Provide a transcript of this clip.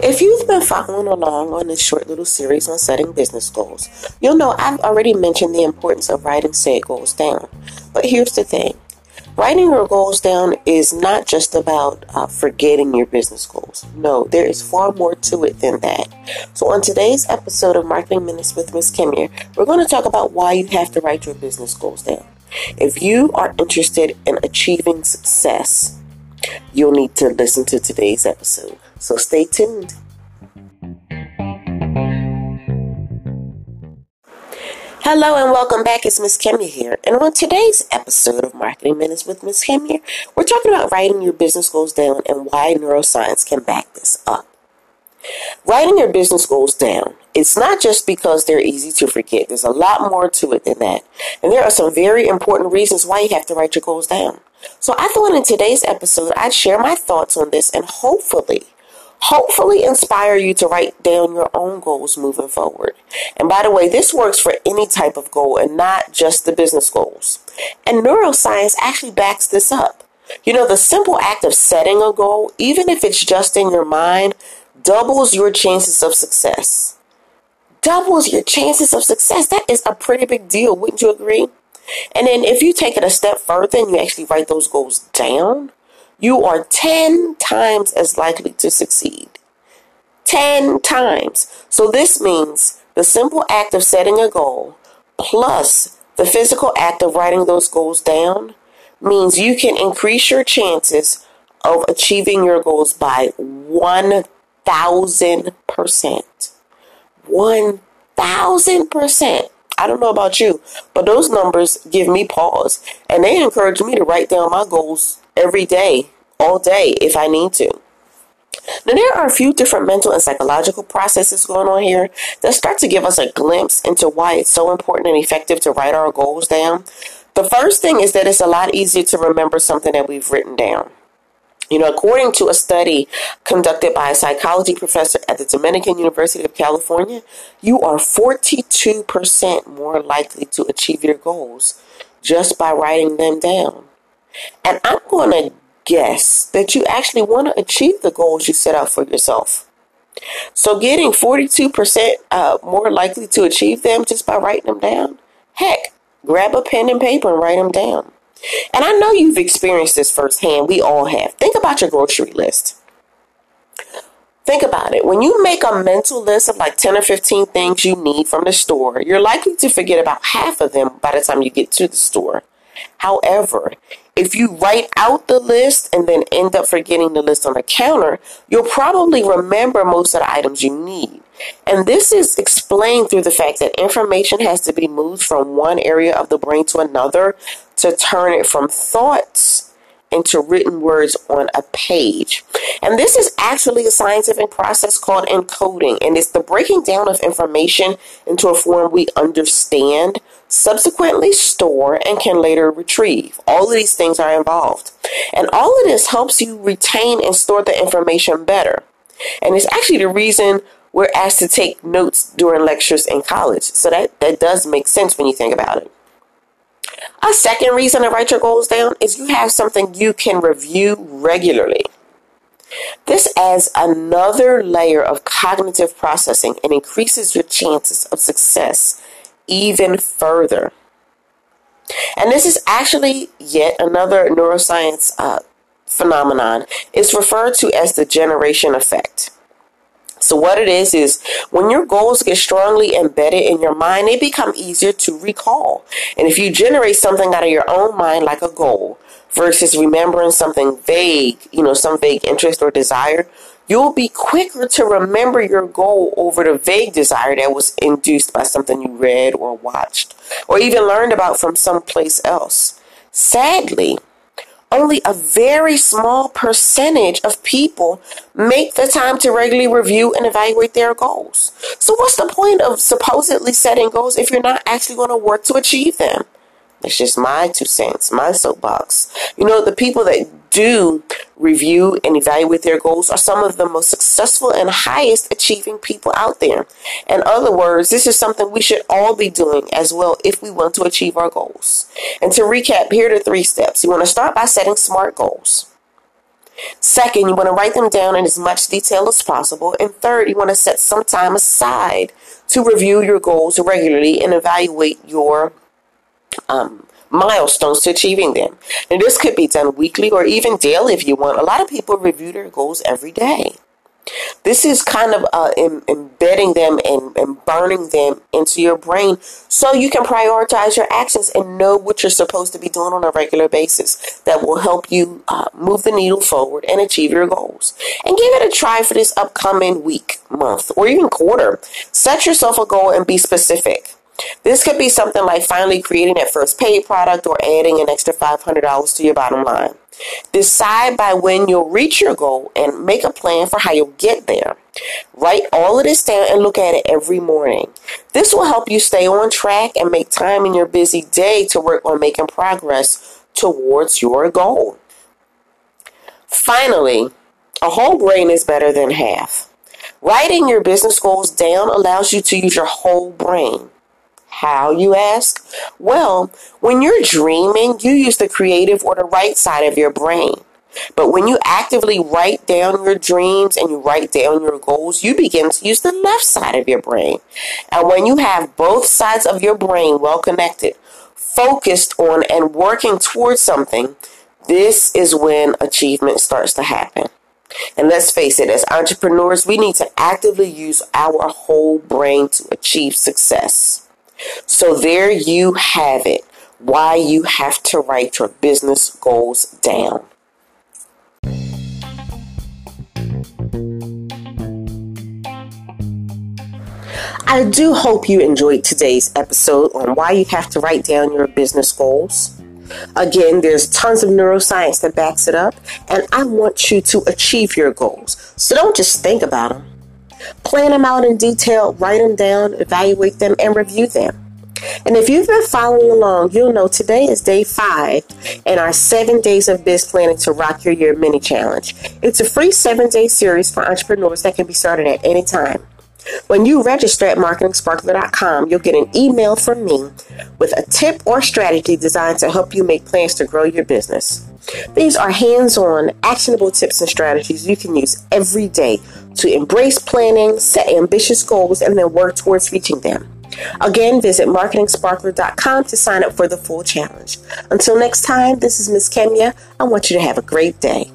If you've been following along on this short little series on setting business goals, you'll know I've already mentioned the importance of writing said goals down. But here's the thing writing your goals down is not just about uh, forgetting your business goals. No, there is far more to it than that. So, on today's episode of Marketing Minutes with Miss Kim here, we're going to talk about why you have to write your business goals down. If you are interested in achieving success, you'll need to listen to today's episode. So stay tuned. Hello and welcome back. It's Miss Kimmy here. And on today's episode of Marketing Minutes with Miss Kimmy, we're talking about writing your business goals down and why neuroscience can back this up. Writing your business goals down, it's not just because they're easy to forget. There's a lot more to it than that. And there are some very important reasons why you have to write your goals down. So I thought in today's episode, I'd share my thoughts on this and hopefully hopefully inspire you to write down your own goals moving forward. And by the way, this works for any type of goal and not just the business goals. And neuroscience actually backs this up. You know, the simple act of setting a goal, even if it's just in your mind, doubles your chances of success. Doubles your chances of success. That is a pretty big deal, wouldn't you agree? And then if you take it a step further and you actually write those goals down, you are 10 times as likely to succeed. 10 times. So this means the simple act of setting a goal plus the physical act of writing those goals down means you can increase your chances of achieving your goals by 1000%. 1000%. I don't know about you, but those numbers give me pause and they encourage me to write down my goals every day, all day, if I need to. Now, there are a few different mental and psychological processes going on here that start to give us a glimpse into why it's so important and effective to write our goals down. The first thing is that it's a lot easier to remember something that we've written down. You know, according to a study conducted by a psychology professor at the Dominican University of California, you are 42% more likely to achieve your goals just by writing them down. And I'm going to guess that you actually want to achieve the goals you set out for yourself. So, getting 42% uh, more likely to achieve them just by writing them down, heck, grab a pen and paper and write them down. And I know you've experienced this firsthand. We all have. Think about your grocery list. Think about it. When you make a mental list of like 10 or 15 things you need from the store, you're likely to forget about half of them by the time you get to the store. However, if you write out the list and then end up forgetting the list on the counter, you'll probably remember most of the items you need. And this is explained through the fact that information has to be moved from one area of the brain to another to turn it from thoughts into written words on a page. And this is actually a scientific process called encoding, and it's the breaking down of information into a form we understand, subsequently store, and can later retrieve. All of these things are involved. And all of this helps you retain and store the information better. And it's actually the reason we're asked to take notes during lectures in college. So that, that does make sense when you think about it. A second reason to write your goals down is you have something you can review regularly. This adds another layer of cognitive processing and increases your chances of success even further. And this is actually yet another neuroscience uh, phenomenon. It's referred to as the generation effect. So, what it is, is when your goals get strongly embedded in your mind, they become easier to recall. And if you generate something out of your own mind, like a goal, versus remembering something vague, you know, some vague interest or desire, you'll be quicker to remember your goal over the vague desire that was induced by something you read or watched or even learned about from someplace else. Sadly, only a very small percentage of people make the time to regularly review and evaluate their goals. So, what's the point of supposedly setting goals if you're not actually going to work to achieve them? It's just my two cents, my soapbox. You know, the people that do review and evaluate their goals are some of the most successful and highest achieving people out there. In other words, this is something we should all be doing as well if we want to achieve our goals. And to recap, here are the three steps. You want to start by setting SMART goals. Second, you want to write them down in as much detail as possible. And third, you want to set some time aside to review your goals regularly and evaluate your um, milestones to achieving them. And this could be done weekly or even daily if you want. A lot of people review their goals every day. This is kind of uh, em- embedding them and, and burning them into your brain so you can prioritize your actions and know what you're supposed to be doing on a regular basis that will help you uh, move the needle forward and achieve your goals. And give it a try for this upcoming week, month, or even quarter. Set yourself a goal and be specific. This could be something like finally creating that first paid product or adding an extra $500 to your bottom line. Decide by when you'll reach your goal and make a plan for how you'll get there. Write all of this down and look at it every morning. This will help you stay on track and make time in your busy day to work on making progress towards your goal. Finally, a whole brain is better than half. Writing your business goals down allows you to use your whole brain. How, you ask? Well, when you're dreaming, you use the creative or the right side of your brain. But when you actively write down your dreams and you write down your goals, you begin to use the left side of your brain. And when you have both sides of your brain well connected, focused on and working towards something, this is when achievement starts to happen. And let's face it, as entrepreneurs, we need to actively use our whole brain to achieve success. So there you have it. Why you have to write your business goals down. I do hope you enjoyed today's episode on why you have to write down your business goals. Again, there's tons of neuroscience that backs it up, and I want you to achieve your goals. So don't just think about them. Plan them out in detail, write them down, evaluate them, and review them. And if you've been following along, you'll know today is day five in our seven days of biz planning to rock your year mini challenge. It's a free seven day series for entrepreneurs that can be started at any time. When you register at marketingsparkler.com, you'll get an email from me with a tip or strategy designed to help you make plans to grow your business. These are hands on, actionable tips and strategies you can use every day to embrace planning, set ambitious goals, and then work towards reaching them. Again, visit marketingsparkler.com to sign up for the full challenge. Until next time, this is Miss Kimmy. I want you to have a great day.